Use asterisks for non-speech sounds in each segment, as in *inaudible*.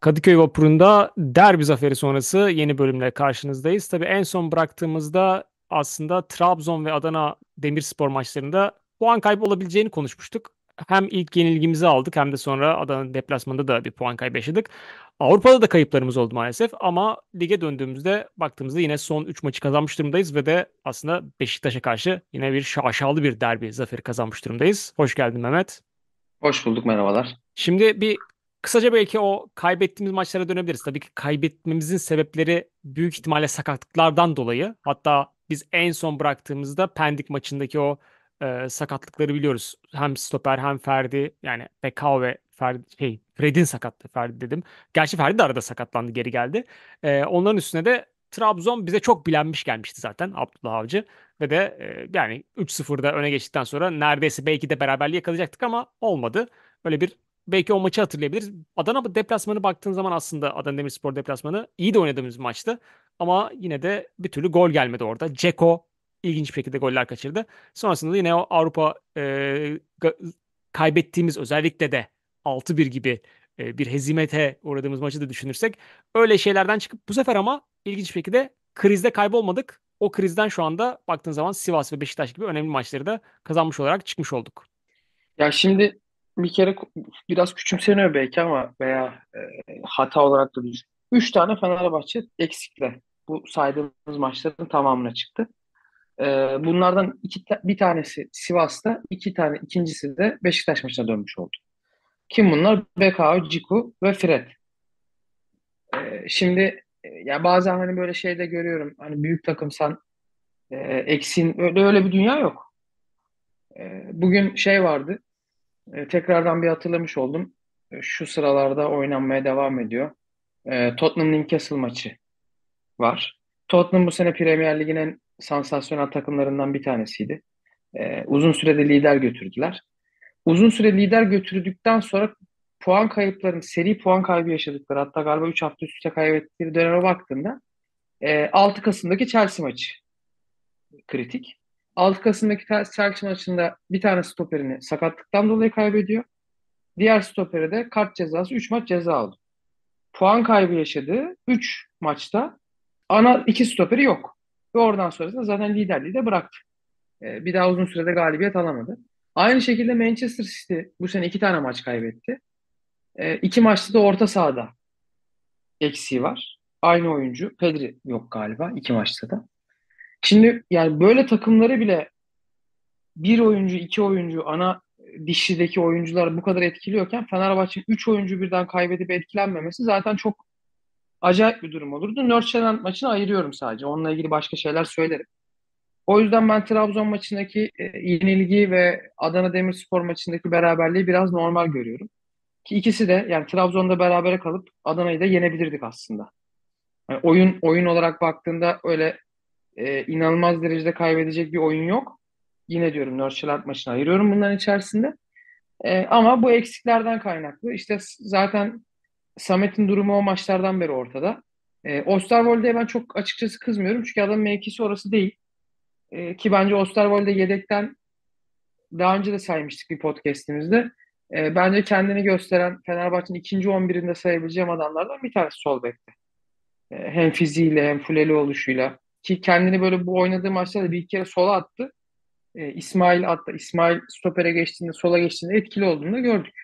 Kadıköy Vapuru'nda derbi zaferi sonrası yeni bölümle karşınızdayız. Tabii en son bıraktığımızda aslında Trabzon ve Adana Demirspor maçlarında puan kaybı olabileceğini konuşmuştuk. Hem ilk yenilgimizi aldık hem de sonra Adana deplasmanında da bir puan kaybı yaşadık. Avrupa'da da kayıplarımız oldu maalesef ama lige döndüğümüzde baktığımızda yine son 3 maçı kazanmış durumdayız ve de aslında Beşiktaş'a karşı yine bir şaşalı bir derbi zaferi kazanmış durumdayız. Hoş geldin Mehmet. Hoş bulduk, merhabalar. Şimdi bir Kısaca belki o kaybettiğimiz maçlara dönebiliriz. Tabii ki kaybetmemizin sebepleri büyük ihtimalle sakatlıklardan dolayı. Hatta biz en son bıraktığımızda Pendik maçındaki o e, sakatlıkları biliyoruz. Hem stoper hem Ferdi yani Bekao ve Ferdi, şey, Fred'in sakatlığı Ferdi dedim. Gerçi Ferdi de arada sakatlandı geri geldi. E, onların üstüne de Trabzon bize çok bilenmiş gelmişti zaten Abdullah Avcı. Ve de e, yani 3-0'da öne geçtikten sonra neredeyse belki de beraberliği yakalayacaktık ama olmadı. Öyle bir belki o maçı hatırlayabiliriz. Adana deplasmanı baktığın zaman aslında Adana Demirspor deplasmanı iyi de oynadığımız maçtı. Ama yine de bir türlü gol gelmedi orada. Ceko ilginç bir şekilde goller kaçırdı. Sonrasında da yine o Avrupa e, kaybettiğimiz özellikle de 6-1 gibi e, bir hezimete uğradığımız maçı da düşünürsek öyle şeylerden çıkıp bu sefer ama ilginç bir şekilde krizde kaybolmadık. O krizden şu anda baktığın zaman Sivas ve Beşiktaş gibi önemli maçları da kazanmış olarak çıkmış olduk. Ya şimdi bir kere biraz küçümseniyor belki ama veya e, hata olarak da düşün. Üç tane Fenerbahçe eksikle bu saydığımız maçların tamamına çıktı. E, bunlardan iki bir tanesi Sivas'ta, iki tane ikincisi de Beşiktaş maçına dönmüş oldu. Kim bunlar? BKO, Ciku ve Fred. E, şimdi e, ya bazen hani böyle şeyde görüyorum. Hani büyük takımsan e, eksin öyle öyle bir dünya yok. E, bugün şey vardı. E, tekrardan bir hatırlamış oldum. E, şu sıralarda oynanmaya devam ediyor. E, Tottenham Newcastle maçı var. Tottenham bu sene Premier Lig'in en sansasyonel takımlarından bir tanesiydi. Uzun sürede lider götürdüler. Uzun süre lider götürdükten sonra puan kayıpların, seri puan kaybı yaşadıkları hatta galiba 3 hafta üst üste kaybettikleri döneme baktığında e, 6 Kasım'daki Chelsea maçı kritik. 6 Kasım'daki Chelsea maçında bir tane stoperini sakatlıktan dolayı kaybediyor. Diğer stoperi de kart cezası 3 maç ceza aldı. Puan kaybı yaşadığı 3 maçta ana iki stoperi yok. Ve oradan sonrasında zaten liderliği de bıraktı. Ee, bir daha uzun sürede galibiyet alamadı. Aynı şekilde Manchester City bu sene iki tane maç kaybetti. Ee, maçta da orta sahada eksiği var. Aynı oyuncu. Pedri yok galiba iki maçta da. Şimdi yani böyle takımları bile bir oyuncu, iki oyuncu, ana dişideki oyuncular bu kadar etkiliyorken Fenerbahçe'nin üç oyuncu birden kaybedip etkilenmemesi zaten çok acayip bir durum olurdu. Nörçelen maçını ayırıyorum sadece. Onunla ilgili başka şeyler söylerim. O yüzden ben Trabzon maçındaki e, yenilgi ve Adana Demirspor maçındaki beraberliği biraz normal görüyorum. Ki ikisi de yani Trabzon'da berabere kalıp Adana'yı da yenebilirdik aslında. Yani oyun oyun olarak baktığında öyle e, inanılmaz derecede kaybedecek bir oyun yok. Yine diyorum Northshield maçını ayırıyorum bunların içerisinde. E, ama bu eksiklerden kaynaklı. İşte zaten Samet'in durumu o maçlardan beri ortada. E, Osterwolde'ye ben çok açıkçası kızmıyorum. Çünkü adamın mevkisi orası değil. E, ki bence Osterwolde yedekten daha önce de saymıştık bir podcastimizde. E, bence kendini gösteren Fenerbahçe'nin ikinci 11'inde sayabileceğim adamlardan bir tanesi sol bekte. E, hem fiziğiyle hem fuleli oluşuyla. Ki kendini böyle bu oynadığı maçlarda bir kere sola attı. E, İsmail attı. İsmail stopere geçtiğinde, sola geçtiğinde etkili olduğunu da gördük.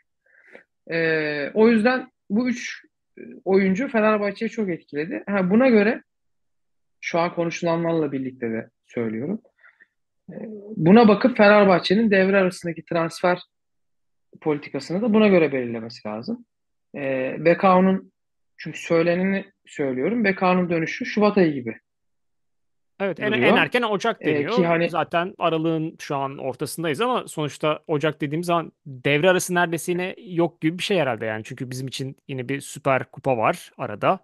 E, o yüzden bu üç e, oyuncu Fenerbahçe'yi çok etkiledi. Ha, buna göre şu an konuşulanlarla birlikte de söylüyorum. E, buna bakıp Fenerbahçe'nin devre arasındaki transfer politikasını da buna göre belirlemesi lazım. E, Bekao'nun çünkü söyleneni söylüyorum. Bekao'nun dönüşü Şubat ayı gibi Evet en, en erken Ocak Ee, deniyor. ki hani Zaten aralığın şu an ortasındayız ama sonuçta Ocak dediğimiz zaman devre arası neredeyse yine yok gibi bir şey herhalde yani. Çünkü bizim için yine bir Süper Kupa var arada.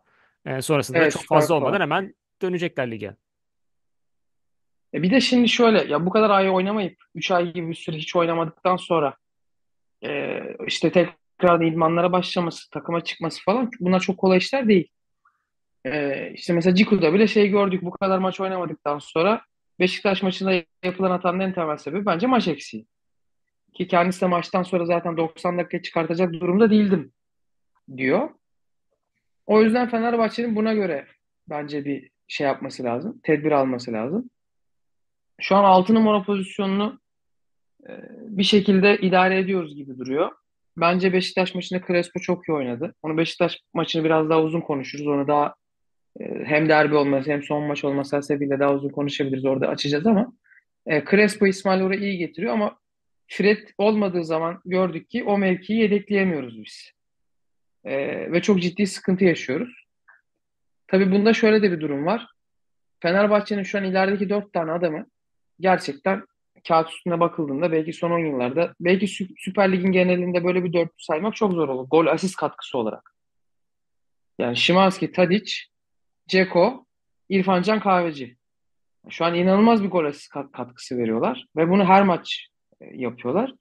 Ee, sonrasında da evet çok fazla Kupa olmadan hemen dönecekler lige. E bir de şimdi şöyle ya bu kadar ay oynamayıp 3 ay gibi bir süre hiç oynamadıktan sonra e, işte tekrar idmanlara başlaması, takıma çıkması falan bunlar çok kolay işler değil. E, işte mesela Ciku'da bile şey gördük bu kadar maç oynamadıktan sonra Beşiktaş maçında yapılan hatanın en temel sebebi bence maç eksiği. Ki kendisi de maçtan sonra zaten 90 dakika çıkartacak durumda değildim diyor. O yüzden Fenerbahçe'nin buna göre bence bir şey yapması lazım. Tedbir alması lazım. Şu an 6 numara pozisyonunu e, bir şekilde idare ediyoruz gibi duruyor. Bence Beşiktaş maçında Crespo çok iyi oynadı. Onu Beşiktaş maçını biraz daha uzun konuşuruz. Onu daha hem derbi olması hem son maç olması hasebiyle daha uzun konuşabiliriz. Orada açacağız ama e, Crespo İsmail oraya iyi getiriyor ama Fred olmadığı zaman gördük ki o mevkiyi yedekleyemiyoruz biz. E, ve çok ciddi sıkıntı yaşıyoruz. Tabii bunda şöyle de bir durum var. Fenerbahçe'nin şu an ilerideki dört tane adamı gerçekten kağıt üstüne bakıldığında belki son 10 yıllarda belki Süper Lig'in genelinde böyle bir dörtlü saymak çok zor olur. Gol asist katkısı olarak. Yani Şimanski, Tadic, Ceko, İrfan Can Kahveci. Şu an inanılmaz bir gol katkısı veriyorlar ve bunu her maç e, yapıyorlar.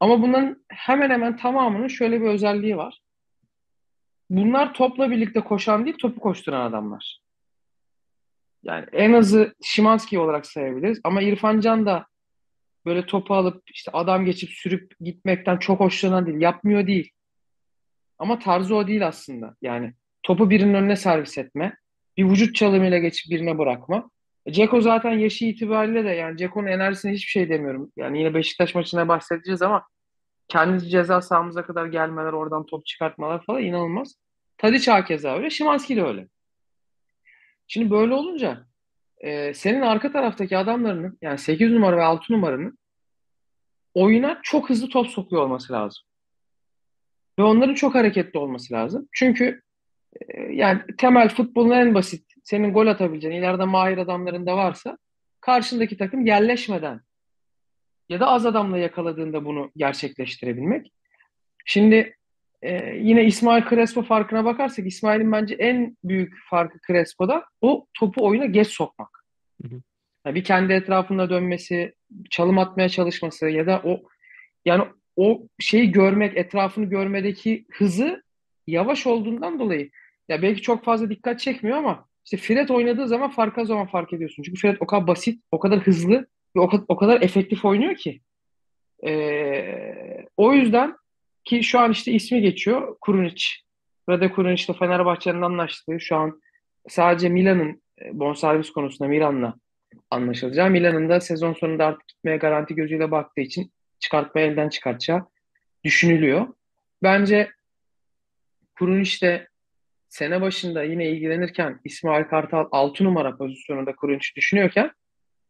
Ama bunların hemen hemen tamamının şöyle bir özelliği var. Bunlar topla birlikte koşan değil, topu koşturan adamlar. Yani en azı Şimanski olarak sayabiliriz. Ama İrfan Can da böyle topu alıp işte adam geçip sürüp gitmekten çok hoşlanan değil. Yapmıyor değil. Ama tarzı o değil aslında. Yani topu birinin önüne servis etme. Bir vücut çalımıyla geçip birine bırakma. E, Ceko zaten yaşı itibariyle de yani Ceko'nun enerjisine hiçbir şey demiyorum. Yani yine Beşiktaş maçına bahsedeceğiz ama kendi ceza sahamıza kadar gelmeler, oradan top çıkartmalar falan inanılmaz. Tadiç hakeza öyle, Şimanski de öyle. Şimdi böyle olunca e, senin arka taraftaki adamlarının yani 8 numara ve 6 numaranın oyuna çok hızlı top sokuyor olması lazım. Ve onların çok hareketli olması lazım. Çünkü yani temel futbolun en basit senin gol atabileceğin ileride mahir adamların da varsa karşındaki takım yerleşmeden ya da az adamla yakaladığında bunu gerçekleştirebilmek. Şimdi e, yine İsmail Crespo farkına bakarsak İsmail'in bence en büyük farkı Crespo'da o topu oyuna geç sokmak. Hı hı. Yani bir kendi etrafında dönmesi, çalım atmaya çalışması ya da o yani o şeyi görmek, etrafını görmedeki hızı yavaş olduğundan dolayı ya belki çok fazla dikkat çekmiyor ama işte Fred oynadığı zaman farkı o zaman fark ediyorsun. Çünkü Fred o kadar basit, o kadar hızlı ve o kadar, o kadar efektif oynuyor ki. Ee, o yüzden ki şu an işte ismi geçiyor Kurunic. Rade Kurunic ile Fenerbahçe'nin anlaştığı şu an sadece Milan'ın e, bonservis konusunda Milan'la anlaşılacağı. Milan'ın da sezon sonunda artık gitmeye garanti gözüyle baktığı için çıkartmayı elden çıkartacağı düşünülüyor. Bence Kurunic de sene başında yine ilgilenirken İsmail Kartal 6 numara pozisyonunda Kurunic düşünüyorken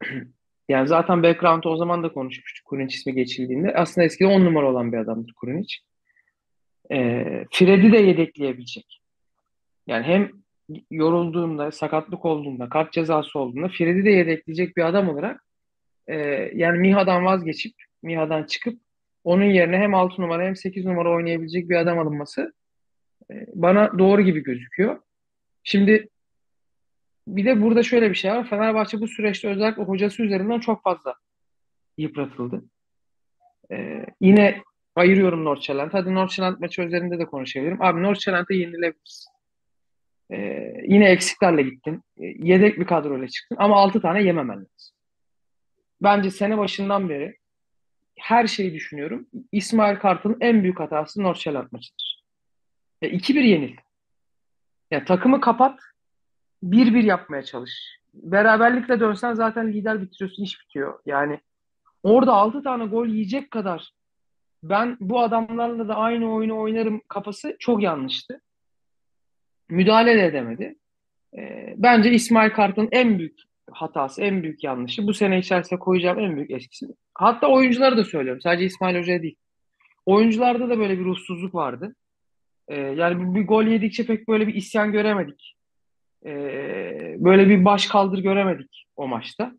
*clears throat* yani zaten background'ı o zaman da konuşmuştuk Kurunic ismi geçildiğinde. Aslında eskiden 10 numara olan bir adamdır Kurunic. E, Fred'i de yedekleyebilecek. Yani hem yorulduğunda, sakatlık olduğunda, kart cezası olduğunda Fred'i de yedekleyecek bir adam olarak e, yani Miha'dan vazgeçip, Miha'dan çıkıp onun yerine hem 6 numara hem 8 numara oynayabilecek bir adam alınması bana doğru gibi gözüküyor. Şimdi bir de burada şöyle bir şey var. Fenerbahçe bu süreçte özellikle hocası üzerinden çok fazla yıpratıldı. Ee, yine ayırıyorum Nordsjælland. Hadi Nordsjælland maçı üzerinde de konuşabilirim. Abi Nordsjælland'a yenilebiliriz. Ee, yine eksiklerle gittin. Ee, yedek bir kadroyla çıktın. Ama 6 tane yememen. Bence sene başından beri her şeyi düşünüyorum. İsmail Kartal'ın en büyük hatası Nordsjælland maçıdır. Ya 2-1 yenil. Ya takımı kapat. 1-1 yapmaya çalış. Beraberlikle dönsen zaten lider bitiriyorsun, iş bitiyor. Yani orada 6 tane gol yiyecek kadar ben bu adamlarla da aynı oyunu oynarım kafası çok yanlıştı. Müdahale de edemedi. E, bence İsmail Kart'ın en büyük hatası, en büyük yanlışı bu sene içerisinde koyacağım en büyük eskisi. Hatta oyuncuları da söylüyorum. Sadece İsmail Hoca'ya değil. Oyuncularda da böyle bir ruhsuzluk vardı. E, yani bir, gol yedikçe pek böyle bir isyan göremedik. E, böyle bir baş kaldır göremedik o maçta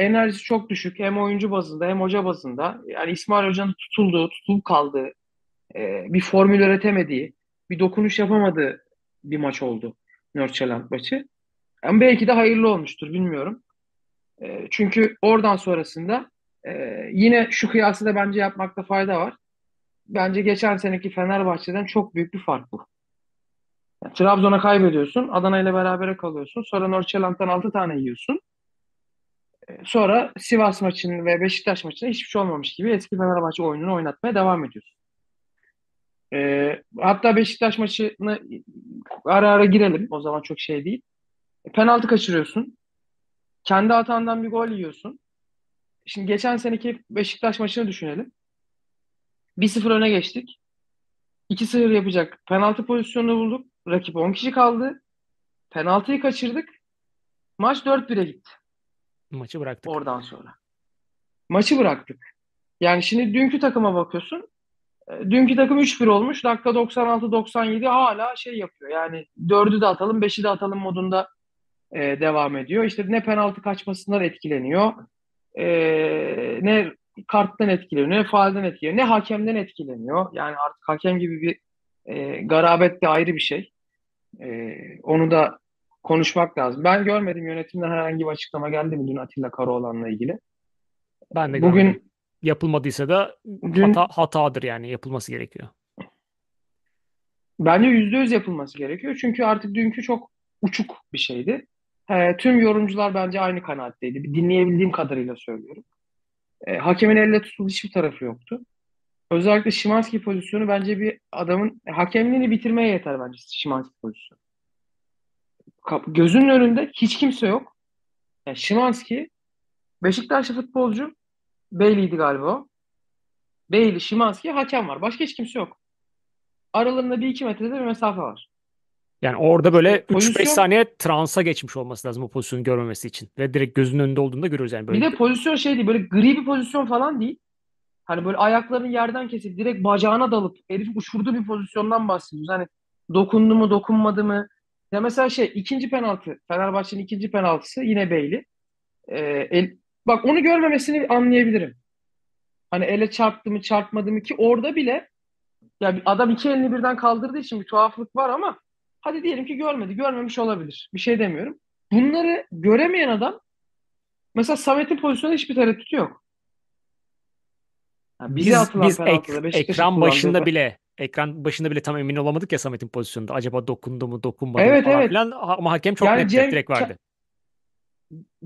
enerjisi çok düşük. Hem oyuncu bazında hem hoca bazında. Yani İsmail Hoca'nın tutulduğu, tutulup kaldığı, e, bir formül üretemediği, bir dokunuş yapamadığı bir maç oldu Nordsjælland maçı. Ama belki de hayırlı olmuştur bilmiyorum. E, çünkü oradan sonrasında e, yine şu kıyası da bence yapmakta fayda var. Bence geçen seneki Fenerbahçe'den çok büyük bir fark bu. Yani Trabzon'a kaybediyorsun, Adana ile berabere kalıyorsun. Sonra Nordsjælland'dan 6 tane yiyorsun. Sonra Sivas maçının ve Beşiktaş maçında hiçbir şey olmamış gibi eski Fenerbahçe oyununu oynatmaya devam ediyorsun. Ee, hatta Beşiktaş maçını ara ara girelim. O zaman çok şey değil. E, penaltı kaçırıyorsun. Kendi hatandan bir gol yiyorsun. Şimdi geçen seneki Beşiktaş maçını düşünelim. 1-0 öne geçtik. 2-0 yapacak. Penaltı pozisyonunu bulduk. Rakip 10 kişi kaldı. Penaltıyı kaçırdık. Maç 4-1'e gitti Maçı bıraktık. oradan sonra. Maçı bıraktık. Yani şimdi dünkü takıma bakıyorsun. E, Dünkü takım 3-1 olmuş. Dakika 96-97 hala şey yapıyor. Yani 4'ü de atalım, 5'i de atalım modunda e, devam ediyor. İşte ne penaltı kaçmasından etkileniyor, e, ne karttan etkileniyor, ne faalden etkileniyor, ne hakemden etkileniyor. Yani artık hakem gibi bir e, garabet de ayrı bir şey. E, onu da konuşmak lazım. Ben görmedim yönetimden herhangi bir açıklama geldi mi dün Atilla Karaoğlan'la ilgili. Ben de görmedim. Bugün Yapılmadıysa da dün hata, hatadır yani yapılması gerekiyor. Bence yüzde yüz yapılması gerekiyor. Çünkü artık dünkü çok uçuk bir şeydi. Ee, tüm yorumcular bence aynı kanaatteydi. Dinleyebildiğim kadarıyla söylüyorum. Ee, hakemin elle tutulduğu hiçbir tarafı yoktu. Özellikle Szymański pozisyonu bence bir adamın hakemliğini bitirmeye yeter bence Szymański pozisyonu. Gözünün önünde hiç kimse yok. Yani Szymański Beşiktaşlı futbolcu Bailey'di galiba. Bailey, Szymański hakem var. Başka hiç kimse yok. Aralarında bir iki metrede bir mesafe var. Yani orada böyle İşte 3-5 pozisyon saniye transa geçmiş olması lazım o pozisyonu görmemesi için. Ve direkt gözünün önünde olduğunda görüyoruz yani Bir böyle. de pozisyon şey değil böyle gri bir pozisyon falan değil. Hani böyle ayaklarını yerden kesip direkt bacağına dalıp herif uçurduğu bir pozisyondan bahsediyoruz. Hani dokundu mu dokunmadı mı? Ya mesela şey ikinci penaltı Fenerbahçe'nin ikinci penaltısı yine Bailey. Ee, el, bak onu görmemesini anlayabilirim. Hani ele çarptı mı çarpmadı mı ki orada bile ya bir adam iki elini birden kaldırdığı için bir tuhaflık var ama hadi diyelim ki görmedi. Görmemiş olabilir. Bir şey demiyorum. Bunları göremeyen adam mesela Samet'in pozisyonunda hiçbir tereddütü yok. Yani bize Biz biz ek- ekran başında bile ekran başında bile tam emin olamadık ya Samet'in pozisyonunda. Acaba dokundu mu, dokunmadı mı Evet falan evet. filan. Ama hakem çok Yani netti, Cenk direkt verdi.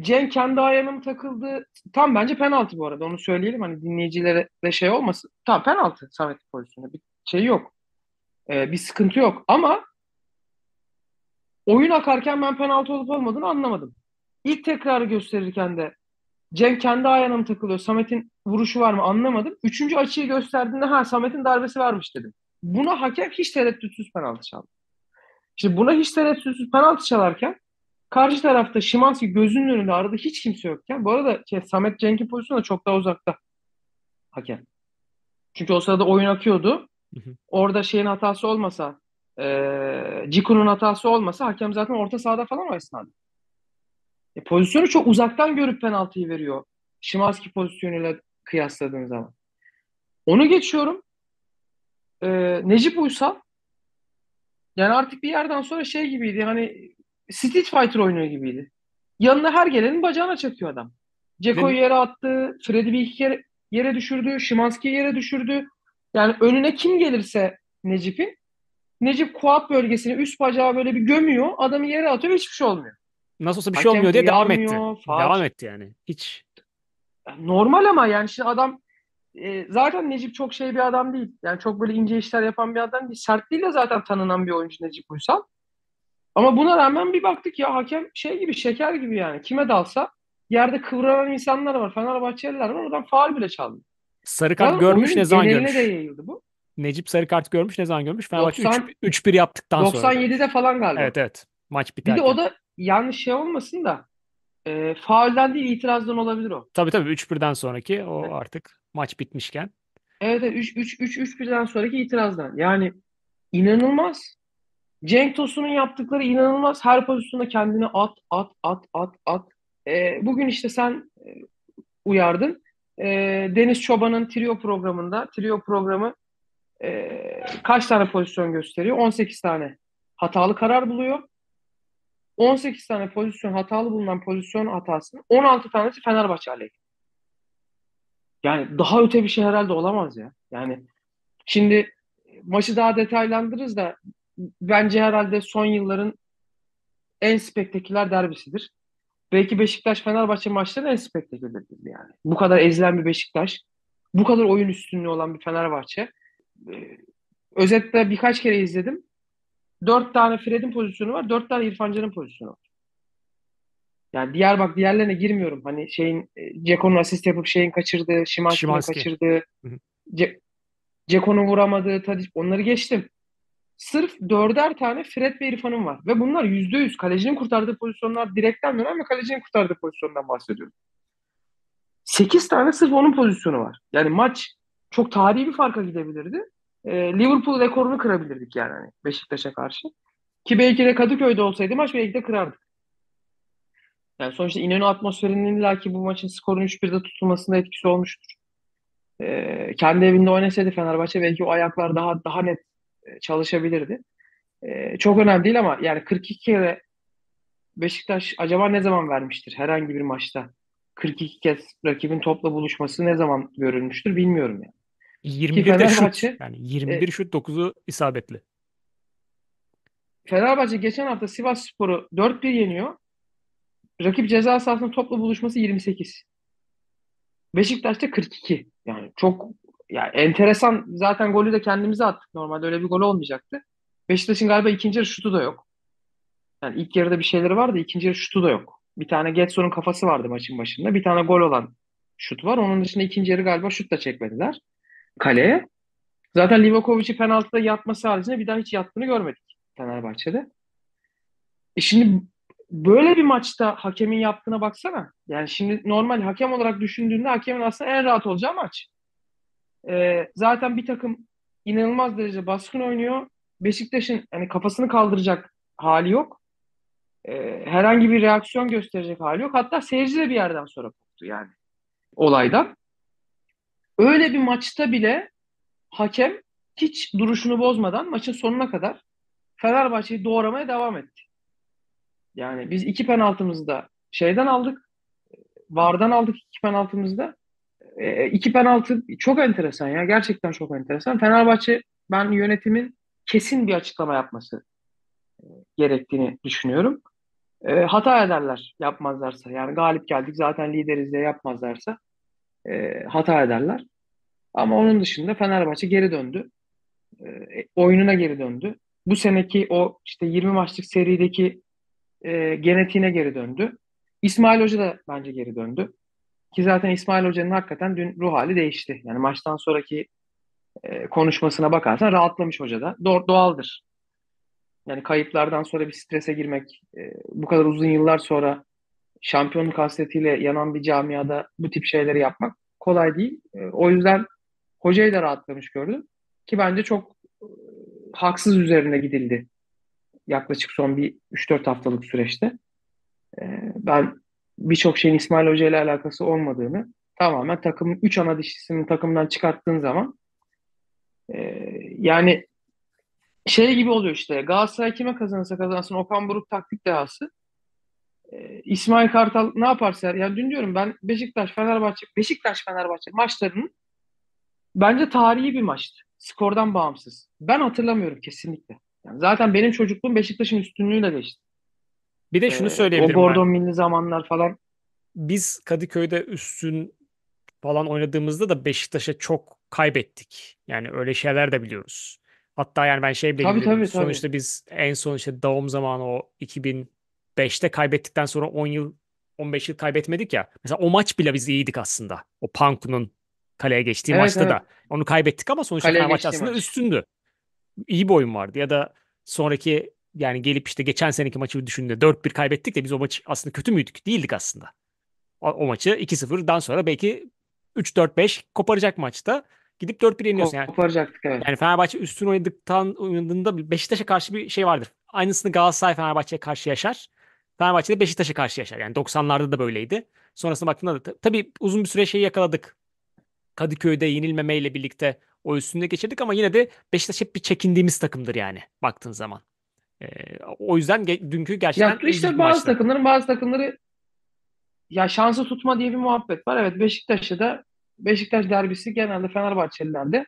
Cenk kendi ayağına mı takıldı? Tam bence penaltı bu arada. Onu söyleyelim hani dinleyicilere de şey olmasın. Tam penaltı Samet pozisyonu. Bir şey yok. Ee, bir sıkıntı yok. Ama oyun akarken ben penaltı olup olmadığını anlamadım. İlk tekrarı gösterirken de Cenk kendi ayağına mı takılıyor? Samet'in vuruşu var mı? Anlamadım. Üçüncü açıyı gösterdiğinde ha Samet'in darbesi varmış dedim. Buna hakem hiç tereddütsüz penaltı çaldı. Şimdi buna hiç tereddütsüz penaltı çalarken karşı tarafta Szymański gözünün önünde arada hiç kimse yokken bu arada şey, Samet Cenk'in pozisyonu da çok daha uzakta hakem. Çünkü o sırada oyun akıyordu. Hı hı. Orada şeyin hatası olmasa eee Ciku'nun hatası olmasa hakem zaten orta sahada falan o esnada. E, pozisyonu çok uzaktan görüp penaltıyı veriyor. Szymański pozisyonuyla kıyasladığın zaman. Onu geçiyorum. Ee, Necip Uysal yani artık bir yerden sonra şey gibiydi hani Street Fighter oynuyor gibiydi. Yanına her gelenin bacağına çakıyor adam. Ceko'yu yere attı. Fred'i bir iki kere yere düşürdü. Szymański'yi yere düşürdü. Yani önüne kim gelirse Necip'in Necip kuat bölgesini üst bacağı böyle bir gömüyor. Adamı yere atıyor ve hiçbir şey olmuyor. nasıl olsa bir şey Hakem olmuyor diye devam etti. Faul. Devam etti yani. Hiç. Normal ama yani şimdi adam e, zaten Necip çok şey bir adam değil. Yani çok böyle ince işler yapan bir adam değil. Sertliğiyle zaten tanınan bir oyuncu Necip Uysal. Ama buna rağmen bir baktık ya hakem şey gibi şeker gibi yani. Kime dalsa yerde kıvranan insanlar var. Fenerbahçeliler var. Oradan faul bile çaldı. Sarı kart görmüş ne zaman görmüş? de yayıldı bu. Necip sarı kart görmüş ne zaman görmüş? Fenerbahçe 90 3 3-1 yaptıktan sonra. 97'de falan galiba. Evet evet. Maç Bir de biterken. o da yanlış şey olmasın da e, faulden değil itirazdan olabilir o. Tabii tabii 3-1'den sonraki o Evet. artık maç bitmişken. Evet, evet 3 3 3 3 birden sonraki itirazdan. Yani inanılmaz. Cenk Tosun'un yaptıkları inanılmaz. Her pozisyonda kendini at, at, at, at, at. Ee, bugün işte sen e, uyardın. Ee, Deniz Çoban'ın Trio programında, Trio programı e, kaç tane pozisyon gösteriyor? 18 tane hatalı karar buluyor. 18 tane pozisyon hatalı bulunan pozisyon hatasının 16 tanesi Fenerbahçe aleyhine. Yani daha öte bir şey herhalde olamaz ya. Yani şimdi maçı daha detaylandırırız da bence herhalde son yılların en spektaküler derbisidir. Belki Beşiktaş-Fenerbahçe maçları en spektakülerdir yani. Bu kadar ezilen bir Beşiktaş, bu kadar oyun üstünlüğü olan bir Fenerbahçe. Ee, Özetle birkaç kere izledim. Dört tane Fred'in pozisyonu var. Dört tane İrfan Can'ın pozisyonu var. Yani diğer bak diğerlerine girmiyorum. Hani şeyin e, Ceko'nun asist yapıp şeyin kaçırdığı, Szymański. kaçırdığı, Ceko'nun vuramadığı, Tadic onları geçtim. Sırf dörder tane Fred ve İrfan'ın var. Ve bunlar yüzde yüz kalecinin kurtardığı pozisyonlar direkten dönen ve kalecinin kurtardığı pozisyondan bahsediyorum. Sekiz tane sırf onun pozisyonu var. Yani maç çok tarihi bir farka gidebilirdi. Ee, Liverpool rekorunu kırabilirdik yani hani Beşiktaş'a karşı. Ki belki de Kadıköy'de olsaydı maç belki de kırardık. Yani sonuçta İnönü atmosferinin illaki bu maçın skorun 3-1'de tutulmasında etkisi olmuştur. Ee, kendi evinde oynasaydı Fenerbahçe belki o ayaklar daha daha net e, çalışabilirdi. Ee, çok önemli değil ama yani 42 kere Beşiktaş acaba ne zaman vermiştir herhangi bir maçta? 42 kez rakibin topla buluşması ne zaman görülmüştür bilmiyorum yani. 21'de şut. Fenerbahçe- Yani 21 şut 9'u isabetli. Fenerbahçe geçen hafta Sivasspor'u 4-1 yeniyor. Rakip ceza sahasında topla buluşması 28. Beşiktaş'ta 42. Yani çok yani enteresan. Zaten golü de kendimize attık. Normalde öyle bir gol olmayacaktı. Beşiktaş'ın galiba ikinci yarı şutu da yok. Yani ilk yarıda bir şeyleri vardı. ikinci yarı şutu da yok. Bir tane Getson'un kafası vardı maçın başında. Bir tane gol olan şut var. Onun dışında ikinci yarı galiba şut da çekmediler kaleye. Zaten Livakovic'i penaltıda yatması haricinde bir daha hiç yattığını görmedik Fenerbahçe'de. E şimdi böyle bir maçta hakemin yaptığına baksana. Yani şimdi normal hakem olarak düşündüğünde hakemin aslında en rahat olacağı maç. E, zaten bir takım inanılmaz derece baskın oynuyor. Beşiktaş'ın hani kafasını kaldıracak hali yok. E, herhangi bir reaksiyon gösterecek hali yok. Hatta seyirci de bir yerden sonra koptu yani olaydan. Öyle bir maçta bile hakem hiç duruşunu bozmadan maçın sonuna kadar Fenerbahçe'yi doğramaya devam etti. Yani biz iki penaltımızı da şeyden aldık. VAR'dan aldık iki penaltımızı da. E, iki penaltı çok enteresan ya. Gerçekten çok enteresan. Fenerbahçe ben yönetimin kesin bir açıklama yapması e, gerektiğini düşünüyorum. E, hata ederler yapmazlarsa. Yani galip geldik zaten lideriz diye yapmazlarsa e, hata ederler. Ama onun dışında Fenerbahçe geri döndü. E, oyununa geri döndü. Bu seneki o işte 20 maçlık serideki e, genetiğine geri döndü. İsmail Hoca da bence geri döndü. Ki zaten İsmail Hoca'nın hakikaten dün ruh hali değişti. Yani maçtan sonraki e, konuşmasına bakarsan rahatlamış hoca da. Do- doğaldır. Yani kayıplardan sonra bir strese girmek, e, bu kadar uzun yıllar sonra şampiyonluk hasretiyle yanan bir camiada bu tip şeyleri yapmak kolay değil. E, o yüzden hocayı da rahatlamış gördüm. Ki bence çok e, haksız üzerine gidildi. Yaklaşık son bir 3-4 haftalık süreçte. E, ben birçok şeyin İsmail Hoca ile alakası olmadığını tamamen takımın 3 ana dişisinin takımdan çıkarttığın zaman e, yani şey gibi oluyor işte Galatasaray kime kazanırsa kazansın Okan Buruk taktik dehası. İsmail Kartal ne yaparsa yani dün diyorum ben Beşiktaş Fenerbahçe Beşiktaş Fenerbahçe maçlarının bence tarihi bir maçtı. Skordan bağımsız. Ben hatırlamıyorum kesinlikle. Yani zaten benim çocukluğum Beşiktaş'ın üstünlüğüyle geçti. Bir de şunu Ee, o söyleyebilirim ben. Gordon milli zamanlar falan Biz Kadıköy'de üstün falan oynadığımızda da Beşiktaş'a çok kaybettik. Yani öyle şeyler de biliyoruz. Hatta yani ben şey bile Tabii, tabii, tabii. Sonuçta biz en son işte Daum zamanı o 2005'te kaybettikten sonra 10 yıl 15 yıl kaybetmedik ya. Mesela o maç bile biz iyiydik aslında. O Panku'nun kaleye geçtiği Evet, maçta evet. da. Onu kaybettik ama sonuçta Kaleye geçtiği aslında maç. üstündü. İyi bir oyun vardı. Ya da sonraki yani gelip işte geçen seneki maçı düşündüğünde 4-1 kaybettik de biz o maçı aslında kötü müydük? Değildik aslında. O, o maçı 2-0'dan sonra belki 3-4-5 koparacak maçta gidip 4-1 yeniyorsun. Yani, koparacaktık evet. yani Fenerbahçe üstün oynadıktan oynadığında Beşiktaş'a karşı bir şey vardır. Aynısını Galatasaray Fenerbahçe'ye karşı yaşar. Fenerbahçe de Beşiktaş'a karşı yaşar. Yani 90'larda da böyleydi. Sonrasında baktığında da ta- tabii uzun bir süre şeyi yakaladık. Kadıköy'de yenilmemeyle birlikte o üstünde geçirdik ama yine de Beşiktaş hep bir çekindiğimiz takımdır yani baktığın zaman. Ee, o yüzden ge- dünkü gerçekten Ya işte bazı maçtı. takımların bazı takımları ya şansı tutma diye bir muhabbet var. Evet Beşiktaş'ta da Beşiktaş derbisi genelde Fenerbahçelilerde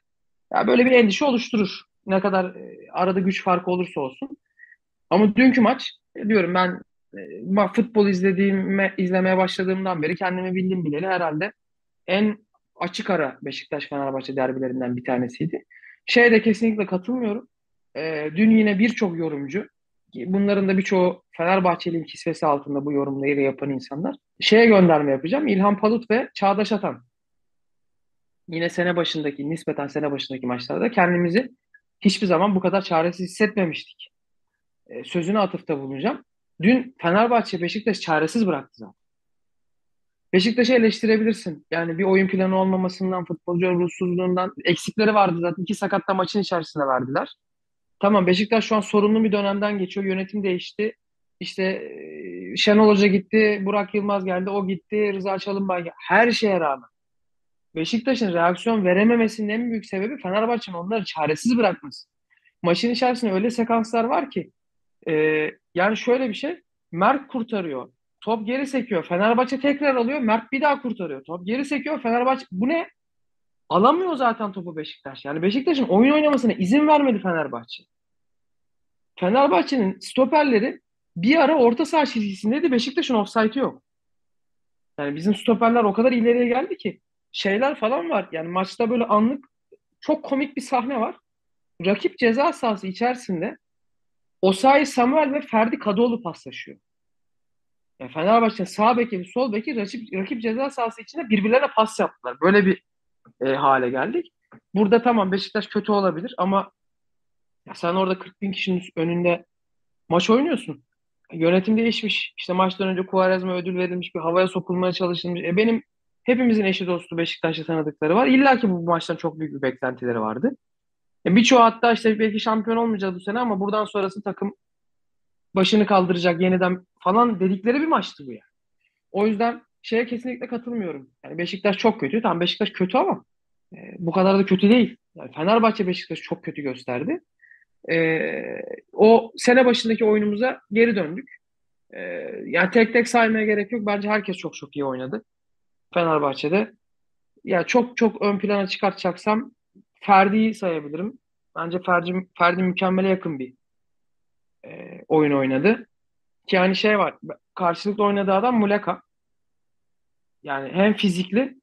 ya böyle bir endişe oluşturur. Ne kadar e, arada güç farkı olursa olsun. Ama dünkü maç e, diyorum ben e, futbol izlediğime izlemeye başladığımdan beri kendimi bildim bileli herhalde en açık ara Beşiktaş Fenerbahçe derbilerinden bir tanesiydi. Şeye de kesinlikle katılmıyorum. Ee, dün yine birçok yorumcu, bunların da birçoğu Fenerbahçeli kisvesi altında bu yorumları yapan insanlar. Şeye gönderme yapacağım. İlhan Palut ve Çağdaş Atan. Yine sene başındaki, nispeten sene başındaki maçlarda kendimizi hiçbir zaman bu kadar çaresiz hissetmemiştik. Ee, sözüne atıfta bulunacağım. Dün Fenerbahçe Beşiktaş çaresiz bıraktı zaten. Beşiktaş'ı eleştirebilirsin. Yani bir oyun planı olmamasından, futbolcu ruhsuzluğundan eksikleri vardı zaten. İki sakatta maçın içerisinde verdiler. Tamam Beşiktaş şu an sorunlu bir dönemden geçiyor. Yönetim değişti. İşte e, Şenol Hoca gitti, Burak Yılmaz geldi, o gitti, Rıza Çalınbay geldi. Her şeye rağmen Beşiktaş'ın reaksiyon verememesinin en büyük sebebi Fenerbahçe'nin onları çaresiz bırakması. Maçın içerisinde öyle sekanslar var ki e, yani şöyle bir şey Mert kurtarıyor. Top geri sekiyor. Fenerbahçe tekrar alıyor. Mert bir daha kurtarıyor. Top geri sekiyor. Fenerbahçe bu ne? Alamıyor zaten topu Beşiktaş. Yani Beşiktaş'ın oyun oynamasına izin vermedi Fenerbahçe. Fenerbahçe'nin stoperleri bir ara orta saha çizgisindeydi. Beşiktaş'ın offside'ı yok. Yani bizim stoperler o kadar ileriye geldi ki şeyler falan var. Yani maçta böyle anlık çok komik bir sahne var. Rakip ceza sahası içerisinde Osayi Samuel ve Ferdi Kadıoğlu paslaşıyor. Yani Fenerbahçe'nin sağ beki sol beki rakip, rakip ceza sahası içinde birbirlerine pas yaptılar. Böyle bir e, hale geldik. Burada tamam Beşiktaş kötü olabilir ama ya sen orada 40 bin kişinin önünde maç oynuyorsun. Yönetim değişmiş. İşte maçtan önce Kuvarezme ödül verilmiş, bir havaya sokulmaya çalışılmış. E benim hepimizin eşi dostu Beşiktaş'ta tanıdıkları var. İlla ki bu maçtan çok büyük bir beklentileri vardı. E birçoğu hatta işte belki şampiyon olmayacağız bu sene ama buradan sonrası takım başını kaldıracak yeniden falan dedikleri bir maçtı bu ya. O yüzden şeye kesinlikle katılmıyorum. Yani Beşiktaş çok kötü. Tamam Beşiktaş kötü ama e, bu kadar da kötü değil. Yani Fenerbahçe Beşiktaş çok kötü gösterdi. E, o sene başındaki oyunumuza geri döndük. E, yani tek tek saymaya gerek yok. Bence herkes çok çok iyi oynadı. Fenerbahçe'de. Ya çok çok ön plana çıkartacaksam Ferdi'yi sayabilirim. Bence Ferdi, Ferdi mükemmele yakın bir e, oyun oynadı. Ki yani şey var. Karşılıklı oynadığı adam Muleka. Yani hem fizikli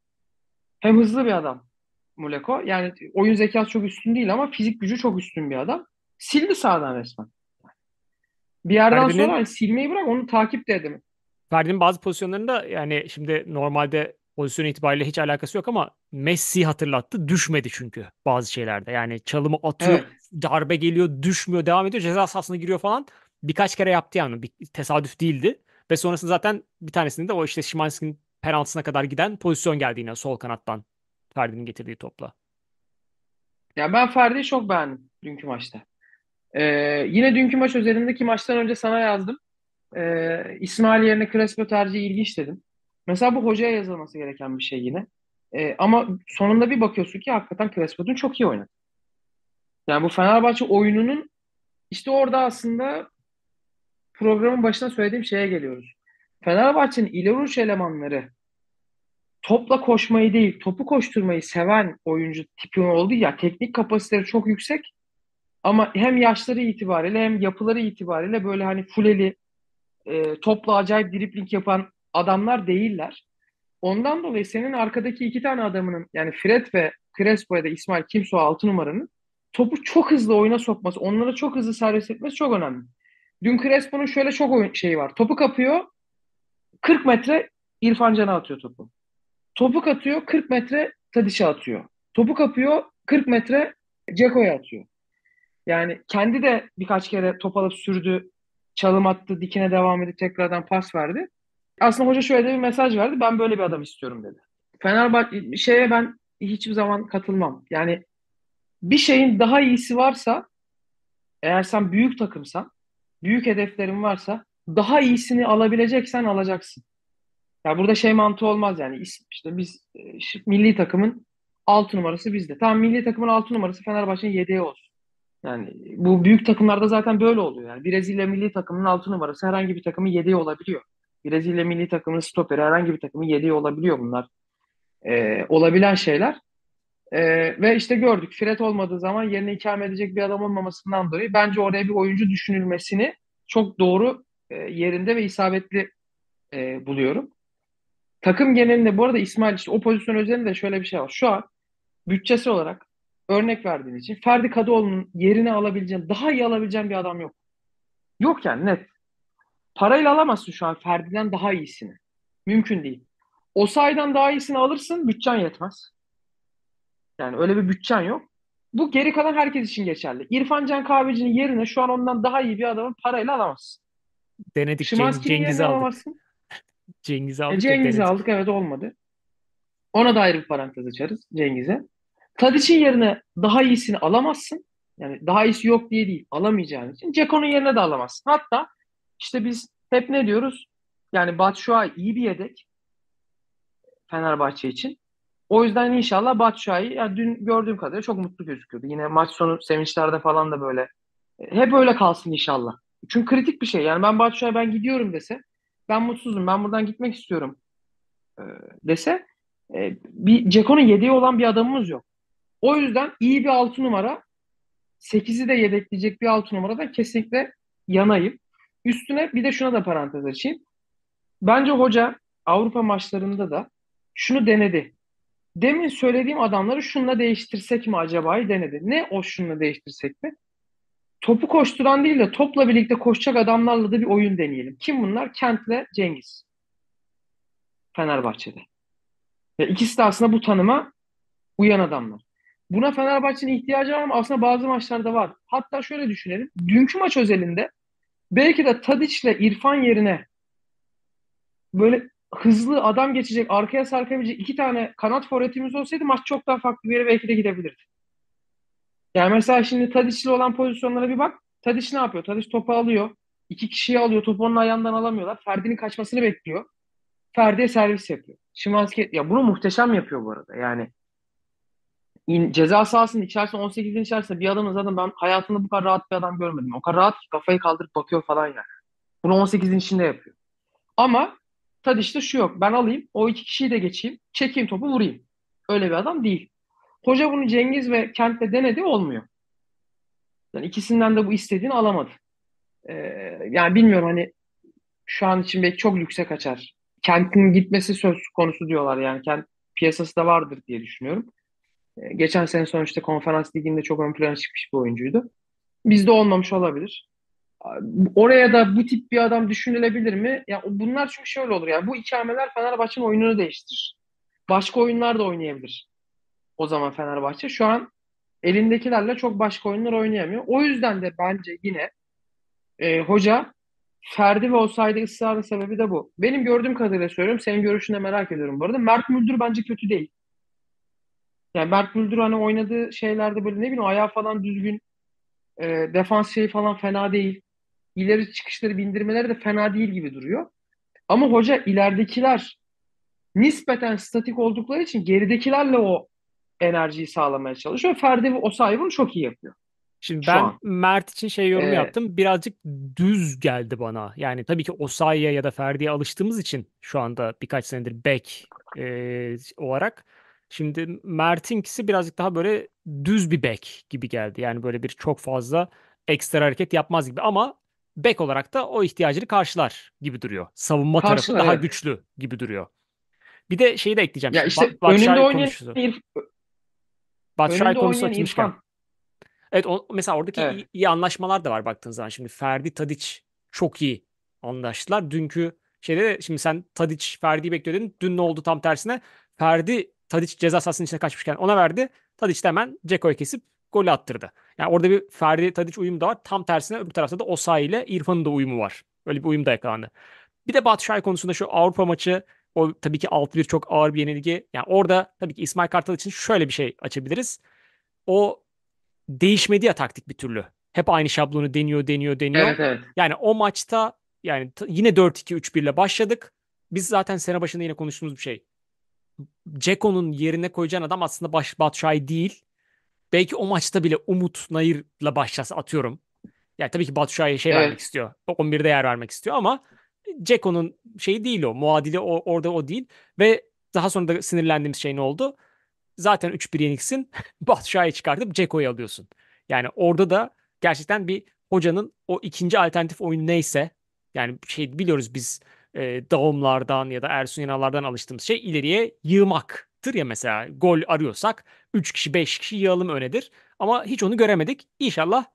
hem hızlı bir adam Muleko. Yani oyun zekası çok üstün değil ama fizik gücü çok üstün bir adam. Sildi sağdan resmen. Bir yerden Ferdi'nin sonra hani silmeyi bırak onu takip de edemem. Ferdi'nin bazı pozisyonlarında yani şimdi normalde pozisyon itibariyle hiç alakası yok ama Messi hatırlattı. Düşmedi çünkü bazı şeylerde. Yani çalımı atıyor, Evet. darbe geliyor, düşmüyor, devam ediyor. Ceza sahasına giriyor falan. Birkaç kere yaptı yani. Bir tesadüf değildi. Ve sonrasında zaten bir tanesinde de o işte Szymański'nin penaltısına kadar giden pozisyon geldi yine sol kanattan. Ferdi'nin getirdiği topla. Ya ben Ferdi'yi çok beğendim dünkü maçta. Ee, yine dünkü maç üzerindeki maçtan önce sana yazdım. Ee, İsmail yerine Crespo tercihi ilginç dedim. Mesela bu hocaya yazılması gereken bir şey yine. Ee, ama sonunda bir bakıyorsun ki hakikaten Crespo çok iyi oynadı. Yani bu Fenerbahçe oyununun işte orada aslında programın başına söylediğim şeye geliyoruz. Fenerbahçe'nin ileri uç elemanları topla koşmayı değil, topu koşturmayı seven oyuncu tipi oldu ya teknik kapasiteleri çok yüksek ama hem yaşları itibariyle hem yapıları itibariyle böyle hani fuleli e, topla acayip dribling yapan adamlar değiller. Ondan dolayı senin arkadaki iki tane adamının yani Fred ve Crespo ya da İsmail kimse o altı numaranın topu çok hızlı oyuna sokması, onları çok hızlı servis etmesi çok önemli. Dün Crespo'nun şöyle çok oyun şeyi var. Topu kapıyor, 40 metre İrfan Can'a atıyor topu. Topu atıyor, 40 metre Tadiş'e atıyor. Topu kapıyor, 40 metre Ceko'ya atıyor. Yani kendi de birkaç kere top alıp sürdü, çalım attı, dikine devam edip tekrardan pas verdi. Aslında hoca şöyle bir mesaj verdi. Ben böyle bir adam istiyorum dedi. Fenerbahçe şeye ben hiçbir zaman katılmam. Yani bir şeyin daha iyisi varsa eğer sen büyük takımsan, büyük hedeflerin varsa daha iyisini alabileceksen alacaksın. Ya burada şey mantığı olmaz yani işte biz e, milli takımın 6 numarası bizde. Tamam milli takımın 6 numarası Fenerbahçe'nin yedeği olsun. Yani bu büyük takımlarda zaten böyle oluyor. Yani Brezilya milli takımının 6 numarası herhangi bir takımın yedeği olabiliyor. Brezilya milli takımının stoperi herhangi bir takımın yedeği olabiliyor bunlar. Ee, olabilen şeyler. Ee, ve işte gördük Fred olmadığı zaman yerine ikame edecek bir adam olmamasından dolayı bence oraya bir oyuncu düşünülmesini çok doğru e, yerinde ve isabetli e, buluyorum. Takım genelinde bu arada İsmail işte o pozisyon üzerinde şöyle bir şey var. Şu an bütçesi olarak örnek verdiğin için Ferdi Kadıoğlu'nun yerini alabileceğin, daha iyi alabileceğin bir adam yok. Yok yani net. Parayla alamazsın şu an Ferdi'den daha iyisini. Mümkün değil. O sayeden daha iyisini alırsın, bütçen yetmez. Yani öyle bir bütçen yok. Bu geri kalan herkes için geçerli. İrfan Can Kahveci'nin yerine şu an ondan daha iyi bir adamı parayla alamazsın. Denedik Ceng- Şimanski'nin Cengiz'i aldık. alamazsın. *laughs* Cengiz'i E, aldık Cengiz'i denedik. aldık evet olmadı. Ona da ayrı bir parantez açarız Cengiz'e. Tadic'in yerine daha iyisini alamazsın. Yani daha iyisi yok diye değil. Alamayacağın için. Ceko'nun yerine de alamazsın. Hatta işte biz hep ne diyoruz? Yani Batshuayi iyi bir yedek Fenerbahçe için. O yüzden inşallah Batshuayi ya dün gördüğüm kadarıyla çok mutlu gözüküyordu. Yine maç sonu sevinçlerde falan da böyle. Hep öyle kalsın inşallah. Çünkü kritik bir şey. Yani ben Batshuayi ben gidiyorum dese ben mutsuzum ben buradan gitmek istiyorum e, dese e, bir Ceko'nun yedeği olan bir adamımız yok. O yüzden iyi bir 6 numara 8'i de yedekleyecek bir 6 numaradan kesinlikle yanayım. Üstüne bir de şuna da parantez açayım. Bence hoca Avrupa maçlarında da şunu denedi. Demin söylediğim adamları şununla değiştirsek mi acaba'yı denedi. Ne o şununla değiştirsek mi? Topu koşturan değil de topla birlikte koşacak adamlarla da bir oyun deneyelim. Kim bunlar? Kent'le Cengiz. Fenerbahçe'de. Ve ikisi de aslında bu tanıma uyan adamlar. Buna Fenerbahçe'nin ihtiyacı var mı? Aslında bazı maçlarda var. Hatta şöyle düşünelim. Dünkü maç özelinde belki de Tadiç'le İrfan yerine böyle hızlı adam geçecek, arkaya sarkabilecek iki tane kanat forvetimiz olsaydı maç çok daha farklı bir yere belki de gidebilirdi. Yani mesela şimdi Tadiç'le olan pozisyonlara bir bak. Tadiç ne yapıyor? Tadiç topu alıyor. İki kişiyi alıyor. Topu onun ayağından alamıyorlar. Ferdi'nin kaçmasını bekliyor. Ferdi'ye servis yapıyor. Şimanski ya bunu muhteşem yapıyor bu arada. Yani in- ceza sahasının içerisinde 18'in içerisinde bir adamın zaten ben hayatımda bu kadar rahat bir adam görmedim. O kadar rahat ki kafayı kaldırıp bakıyor falan yani. Bunu 18'in içinde yapıyor. Ama Tadiç'te şu yok. Ben alayım, o iki kişiyi de geçeyim, çekeyim topu vurayım. Öyle bir adam değil. Hoca bunu Cengiz ve Kent'le denedi olmuyor. Yani ikisinden de bu istediğini alamadı. Ee, yani bilmiyorum hani şu an için belki çok lükse kaçar. Kent'in gitmesi söz konusu diyorlar yani. Kent piyasası da vardır diye düşünüyorum. Ee, geçen sene sonuçta konferans liginde çok ön plana çıkmış bir oyuncuydu. Bizde olmamış olabilir. Oraya da bu tip bir adam düşünülebilir mi? Ya bunlar çünkü şöyle olur yani bu ikameler Fenerbahçe'nin oyununu değiştirir. Başka oyunlar da oynayabilir. O zaman Fenerbahçe şu an elindekilerle çok başka oyunlar oynayamıyor. O yüzden de bence yine e, hoca Ferdi ve Osayi'de ısrarın sebebi de bu. Benim gördüğüm kadarıyla söylüyorum. Senin görüşünü merak ediyorum bu arada. Mert Müldür bence kötü değil. Yani Mert Müldür hani oynadığı şeylerde böyle ne bileyim ayağı falan düzgün. E, defans şeyi falan fena değil. İleri çıkışları bindirmeleri de fena değil gibi duruyor. Ama hoca ileridekiler nispeten statik oldukları için geridekilerle o enerjiyi sağlamaya çalışıyor. Ferdi ve Osayi çok iyi yapıyor. Şimdi Şu ben an. Mert için şey yorum Ee, yaptım. Birazcık düz geldi bana. Yani tabii ki Osayi'ye ya da Ferdi'ye alıştığımız için şu anda birkaç senedir bek e, olarak. Şimdi Mert'inkisi birazcık daha böyle düz bir bek gibi geldi. Yani böyle bir çok fazla ekstra hareket yapmaz gibi ama bek olarak da o ihtiyacını karşılar gibi duruyor. Savunma tarafı karşılar daha evet. güçlü gibi duruyor. Bir de şeyi de ekleyeceğim. Ya işte Ba- önünde oynayan. İrf- Batshuayi konusu açılmışken. İrfan. Evet o, mesela oradaki Evet. iyi, iyi anlaşmalar da var baktığın zaman. Şimdi Ferdi Tadic çok iyi anlaştılar. Dünkü şeyde de şimdi sen Tadic Ferdi'yi bekliyor dedin. Dün ne oldu tam tersine? Ferdi Tadic ceza sahasının içine kaçmışken ona verdi. Tadic de hemen Ceko'ya kesip golü attırdı. Yani orada bir Ferdi Tadic uyumu da var. Tam tersine öbür tarafta da Osayi ile İrfan'ın da uyumu var. Öyle bir uyum da yakalandı. Bir de Batshuayi konusunda şu Avrupa maçı o tabii ki 6-1 çok ağır bir yenilgi. Yani orada tabii ki İsmail Kartal için şöyle bir şey açabiliriz. O değişmedi ya taktik bir türlü. Hep aynı şablonu deniyor, deniyor, deniyor. Evet evet. Yani o maçta yani yine 4-2-3-1 ile başladık. Biz zaten sene başında yine konuştuğumuz bir şey. Ceko'nun yerine koyacağın adam aslında baş, Batshuayi değil. Belki o maçta bile Umut Nayır'la başlasa atıyorum. Yani tabii ki Batshuayi'ye şey vermek Evet. istiyor. 11'de yer vermek istiyor ama Ceko'nun şeyi değil o. Muadili o, orada o değil. Ve daha sonra da sinirlendiğimiz şey ne oldu? Zaten 3-1 yeniksin. *laughs* Batshuayi'yi çıkartıp Ceko'yu alıyorsun. Yani orada da gerçekten bir hocanın o ikinci alternatif oyunu neyse yani şey biliyoruz biz e, Daumlardan ya da Ersun Yanal'lardan alıştığımız şey ileriye yığmaktır ya mesela gol arıyorsak 3 kişi 5 kişi yığalım önedir. Ama hiç onu göremedik. İnşallah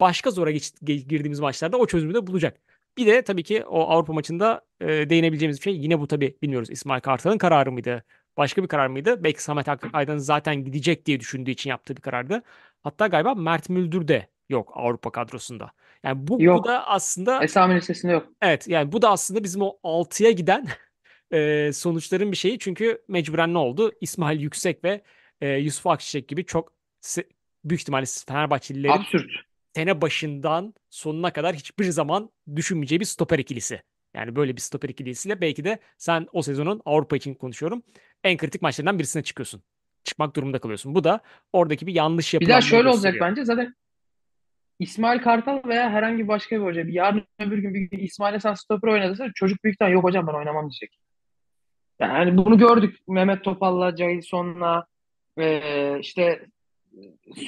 başka zora geç, girdiğimiz maçlarda o çözümü de bulacak. Bir de tabii ki o Avrupa maçında e, değinebileceğimiz bir şey yine bu tabii bilmiyoruz. İsmail Kartal'ın kararı mıydı? Başka bir karar mıydı? Belki Samet Aydın zaten gidecek diye düşündüğü için yaptığı bir karardı. Hatta galiba Mert Müldür de yok Avrupa kadrosunda. Yani bu, Yok. bu da aslında Esami listesinde yok. evet yani bu da aslında bizim o 6'ya giden *laughs* e, sonuçların bir şeyi. Çünkü mecburen ne oldu? İsmail Yüksek ve e, Yusuf Akçiçek gibi çok büyük ihtimalle Fenerbahçelilerin Absürt. sene başından sonuna kadar hiçbir zaman düşünmeyeceği bir stoper ikilisi. Yani böyle bir stoper ikilisiyle belki de sen o sezonun Avrupa için konuşuyorum. En kritik maçlarından birisine çıkıyorsun. Çıkmak durumunda kalıyorsun. Bu da oradaki bir yanlış Bir yapılanmayı daha şöyle olacak bence. Zaten İsmail Kartal veya herhangi başka bir hoca bir yarın öbür gün bir gün İsmail'e sen stoper oynatırsa çocuk büyük ihtimalle yok hocam ben oynamam diyecek. Yani bunu gördük Mehmet Topal'la, Jailson'la eee işte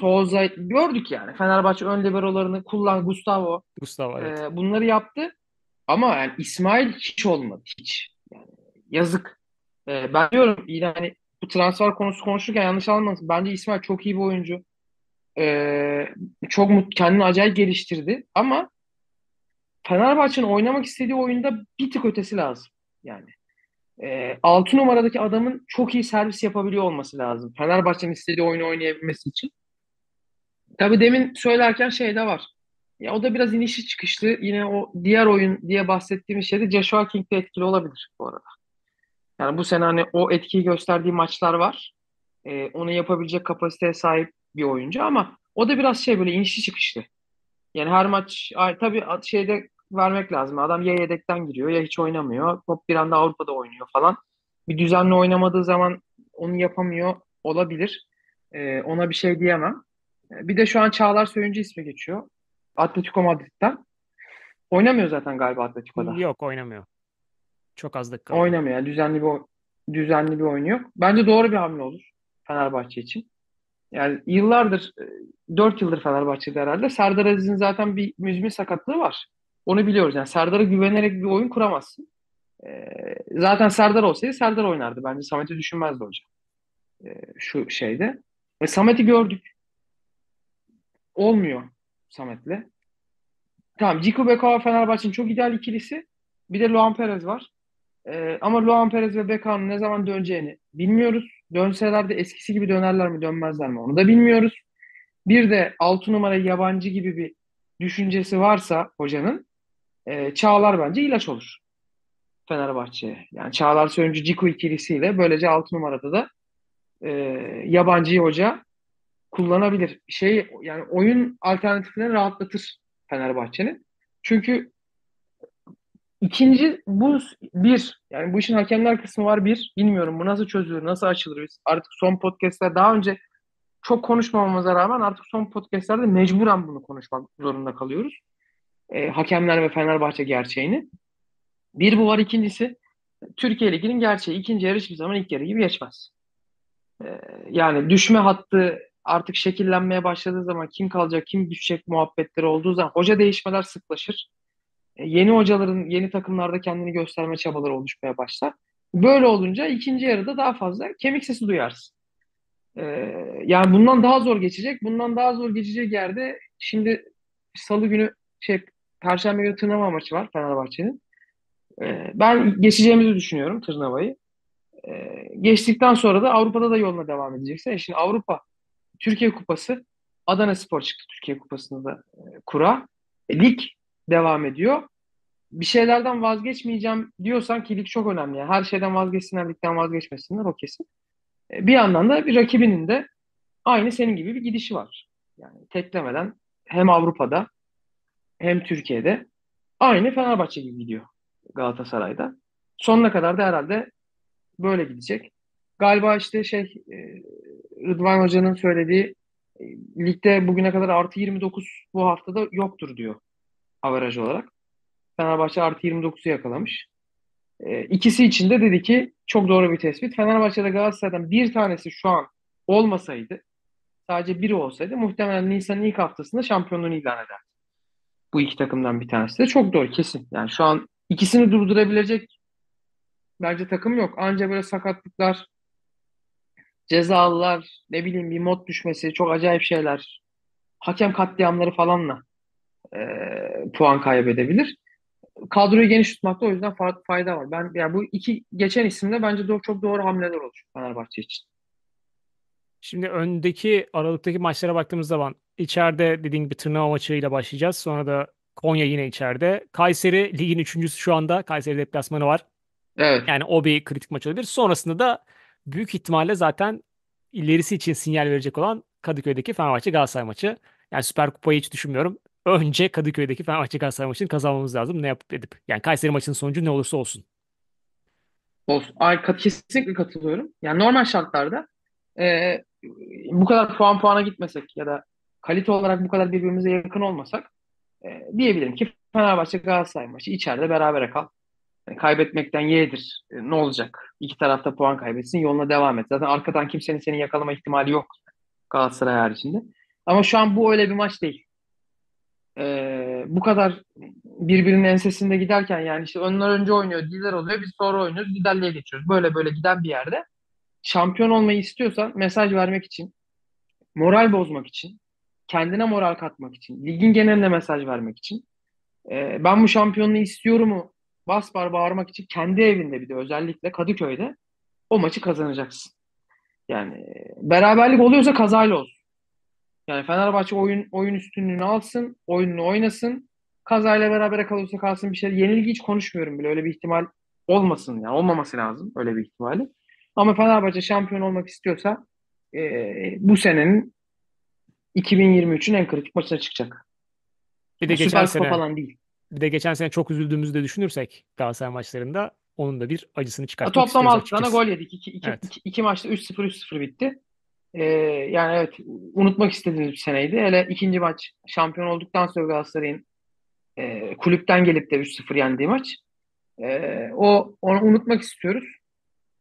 Souza gördük yani. Fenerbahçe ön liberolarını kullan Gustavo Gustavo evet. eee, bunları yaptı. Ama yani İsmail hiç olmadı. Hiç. Yani yazık. Eee, ben diyorum yine hani bu transfer konusu konuşurken yanlış anlamasın. Bence İsmail çok iyi bir oyuncu. Eee, çok mut, kendini acayip geliştirdi. Ama Fenerbahçe'nin oynamak istediği oyunda bir tık ötesi lazım. Yani e, 6 numaradaki adamın çok iyi servis yapabiliyor olması lazım. Fenerbahçe'nin istediği oyunu oynayabilmesi için. Tabii demin söylerken şey de var. Ya o da biraz inişi çıkışlı. Yine o diğer oyun diye bahsettiğimiz şeyde Joshua King de etkili olabilir bu arada. Yani bu sene hani o etkiyi gösterdiği maçlar var. E, onu yapabilecek kapasiteye sahip bir oyuncu ama o da biraz şey böyle inişi çıkışlı. Yani her maç tabii şeyde vermek lazım. Adam ya yedekten giriyor ya hiç oynamıyor. Hop bir anda Avrupa'da oynuyor falan. Bir düzenli oynamadığı zaman onu yapamıyor olabilir. Ee, ona bir şey diyemem. Ee, Bir de şu an Çağlar Söyüncü ismi geçiyor. Atletico Madrid'den. Oynamıyor zaten galiba Atletico'da. Yok oynamıyor. Çok az dakika. Oynamıyor. Yani düzenli bir düzenli bir oyunu yok. Bence doğru bir hamle olur Fenerbahçe için. Yani yıllardır, 4 yıldır Fenerbahçe'de herhalde. Serdar Aziz'in zaten bir müzmin sakatlığı var. Onu biliyoruz. Yani Serdar'a güvenerek bir oyun kuramazsın. Ee, zaten Serdar olsaydı Serdar oynardı. Bence Samet'i düşünmezdi hocam. Ee, şu şeyde. Ve Samet'i gördük. Olmuyor Samet'le. Tamam, Ciku Bekao Fenerbahçe'nin çok ideal ikilisi. Bir de Luan Perez var. Ee, ama Luan Perez ve Bekao'nun ne zaman döneceğini bilmiyoruz. Dönseler de eskisi gibi dönerler mi dönmezler mi onu da bilmiyoruz. Bir de 6 numara yabancı gibi bir düşüncesi varsa hocanın e, Çağlar bence ilaç olur Fenerbahçe'ye. Yani Çağlar Söyüncü Ciku ikilisiyle böylece 6 numarada da e, yabancıyı hoca kullanabilir. Şey yani oyun alternatiflerini rahatlatır Fenerbahçe'nin. Çünkü ikinci bu bir yani bu işin hakemler kısmı var bir. Bilmiyorum bu nasıl çözülür, nasıl açılır biz. Artık son podcast'ler daha önce çok konuşmamamıza rağmen artık son podcastlerde mecburen bunu konuşmak zorunda kalıyoruz. E, hakemler ve Fenerbahçe gerçeğini. Bir bu var. ikincisi Türkiye Ligi'nin gerçeği. İkinci yarı hiçbir zaman ilk yarı gibi geçmez. E, yani düşme hattı artık şekillenmeye başladığı zaman kim kalacak, kim düşecek muhabbetleri olduğu zaman hoca değişmeler sıklaşır. Yeni hocaların yeni takımlarda kendini gösterme çabaları oluşmaya başlar. Böyle olunca ikinci yarıda daha fazla kemik sesi duyarsın. Ee, yani bundan daha zor geçecek. Bundan daha zor geçecek yerde şimdi Salı günü şey Perşembe günü Tırnava maçı var Fenerbahçe'nin. Ee, ben geçeceğimizi düşünüyorum Tırnava'yı. Ee, geçtikten sonra da Avrupa'da da yoluna devam edeceksin. Şimdi Avrupa Türkiye Kupası Adana Spor çıktı Türkiye Kupası'nda da e, kura. E, lig devam ediyor. Bir şeylerden vazgeçmeyeceğim diyorsan ki lig çok önemli. Yani her şeyden vazgeçsinler, ligden vazgeçmesinler o kesin. E, bir yandan da bir rakibinin de aynı senin gibi bir gidişi var. Yani teklemeden hem Avrupa'da hem Türkiye'de aynı Fenerbahçe gibi gidiyor Galatasaray'da. Sonuna kadar da herhalde böyle gidecek. Galiba işte şey e, Rıdvan Hoca'nın söylediği e, ligde bugüne kadar artı 29 bu haftada yoktur diyor averaj olarak. Fenerbahçe artı 29'u yakalamış. E, ikisi için de dedi ki çok doğru bir tespit. Fenerbahçe'de Galatasaray'dan bir tanesi şu an olmasaydı sadece biri olsaydı muhtemelen Nisan'ın ilk haftasında şampiyonluğunu ilan ederdi. Bu iki takımdan bir tanesi de çok doğru kesin. Yani şu an ikisini durdurabilecek bence takım yok. Anca böyle sakatlıklar cezalılar, ne bileyim bir mod düşmesi, çok acayip şeyler, hakem katliamları falanla e, puan kaybedebilir. Kadroyu geniş tutmakta o yüzden fa- fayda var. Ben yani bu iki geçen isimde bence do- çok doğru hamleler olur Fenerbahçe için. Şimdi öndeki Aralık'taki maçlara baktığımız zaman içeride dediğim gibi Tırnava maçıyla başlayacağız. Sonra da Konya yine içeride. Kayseri ligin üçüncüsü şu anda. Kayseri deplasmanı var. Evet. Yani o bir kritik maç olabilir. Sonrasında da büyük ihtimalle zaten ilerisi için sinyal verecek olan Kadıköy'deki Fenerbahçe Galatasaray maçı. Yani Süper Kupayı hiç düşünmüyorum. Önce Kadıköy'deki Fenerbahçe Galatasaray maçını kazanmamız lazım. Ne yapıp edip. Yani Kayseri maçının sonucu ne olursa olsun. Olsun. Ay, kat, kesinlikle katılıyorum. Yani normal şartlarda e, bu kadar puan puana gitmesek ya da kalite olarak bu kadar birbirimize yakın olmasak e, diyebilirim ki Fenerbahçe Galatasaray maçı içeride berabere kal. Yani kaybetmekten yeğdir. E, ne olacak? İki tarafta puan kaybetsin, yoluna devam et. Zaten arkadan kimsenin seni yakalama ihtimali yok Galatasaray haricinde. Ama şu an bu öyle bir maç değil. E, bu kadar birbirinin ensesinde giderken yani işte onlar önce oynuyor, lider oluyor, biz sonra oynuyoruz, liderliğe geçiyoruz. Böyle böyle giden bir yerde şampiyon olmayı istiyorsan mesaj vermek için, moral bozmak için, kendine moral katmak için, ligin geneline mesaj vermek için, e, ben bu şampiyonluğu istiyorumu bas bar bağırmak için kendi evinde bir de özellikle Kadıköy'de o maçı kazanacaksın. Yani beraberlik oluyorsa kazayla olsun. Yani Fenerbahçe oyun oyun üstünlüğünü alsın, oyununu oynasın. Kazayla berabere kalırsa kalsın bir şey. Yenilgi hiç konuşmuyorum bile. Öyle bir ihtimal olmasın yani. Olmaması lazım öyle bir ihtimali. Ama Fenerbahçe şampiyon olmak istiyorsa e, bu senenin 2023'ün en kritik maçına çıkacak. Bir de Yani geçen sene falan değil. bir de geçen sene çok üzüldüğümüzü de düşünürsek Galatasaray maçlarında onun da bir acısını çıkartmak toplam istiyoruz 6 tane gol yedik. 2, 2, Evet. 2, 2 maçta 3-0 3-0 bitti. E, yani evet unutmak istediğimiz bir seneydi. Hele ikinci maç şampiyon olduktan sonra Galatasaray'ın e, kulüpten gelip de 3-0 yendiği maç. E, o onu unutmak istiyoruz.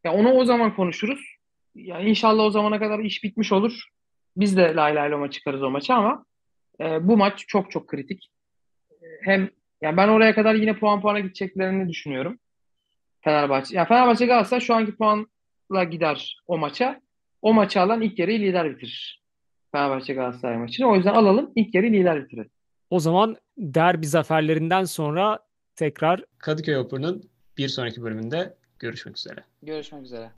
Ya onu o zaman konuşuruz. Ya inşallah o zamana kadar iş bitmiş olur. Biz de lay lay loma çıkarız o maçı ama e, bu maç çok çok kritik. Hem ya ben oraya kadar yine puan puana gideceklerini düşünüyorum. Fenerbahçe. Ya Fenerbahçe Galatasaray şu anki puanla gider o maça. O maçı alan ilk yarıyı lider bitirir. Fenerbahçe Galatasaray maçını. O yüzden alalım ilk yarıyı lider bitirelim. O zaman derbi zaferlerinden sonra tekrar Kadıköy Open'ın bir sonraki bölümünde görüşmek üzere. Görüşmek üzere.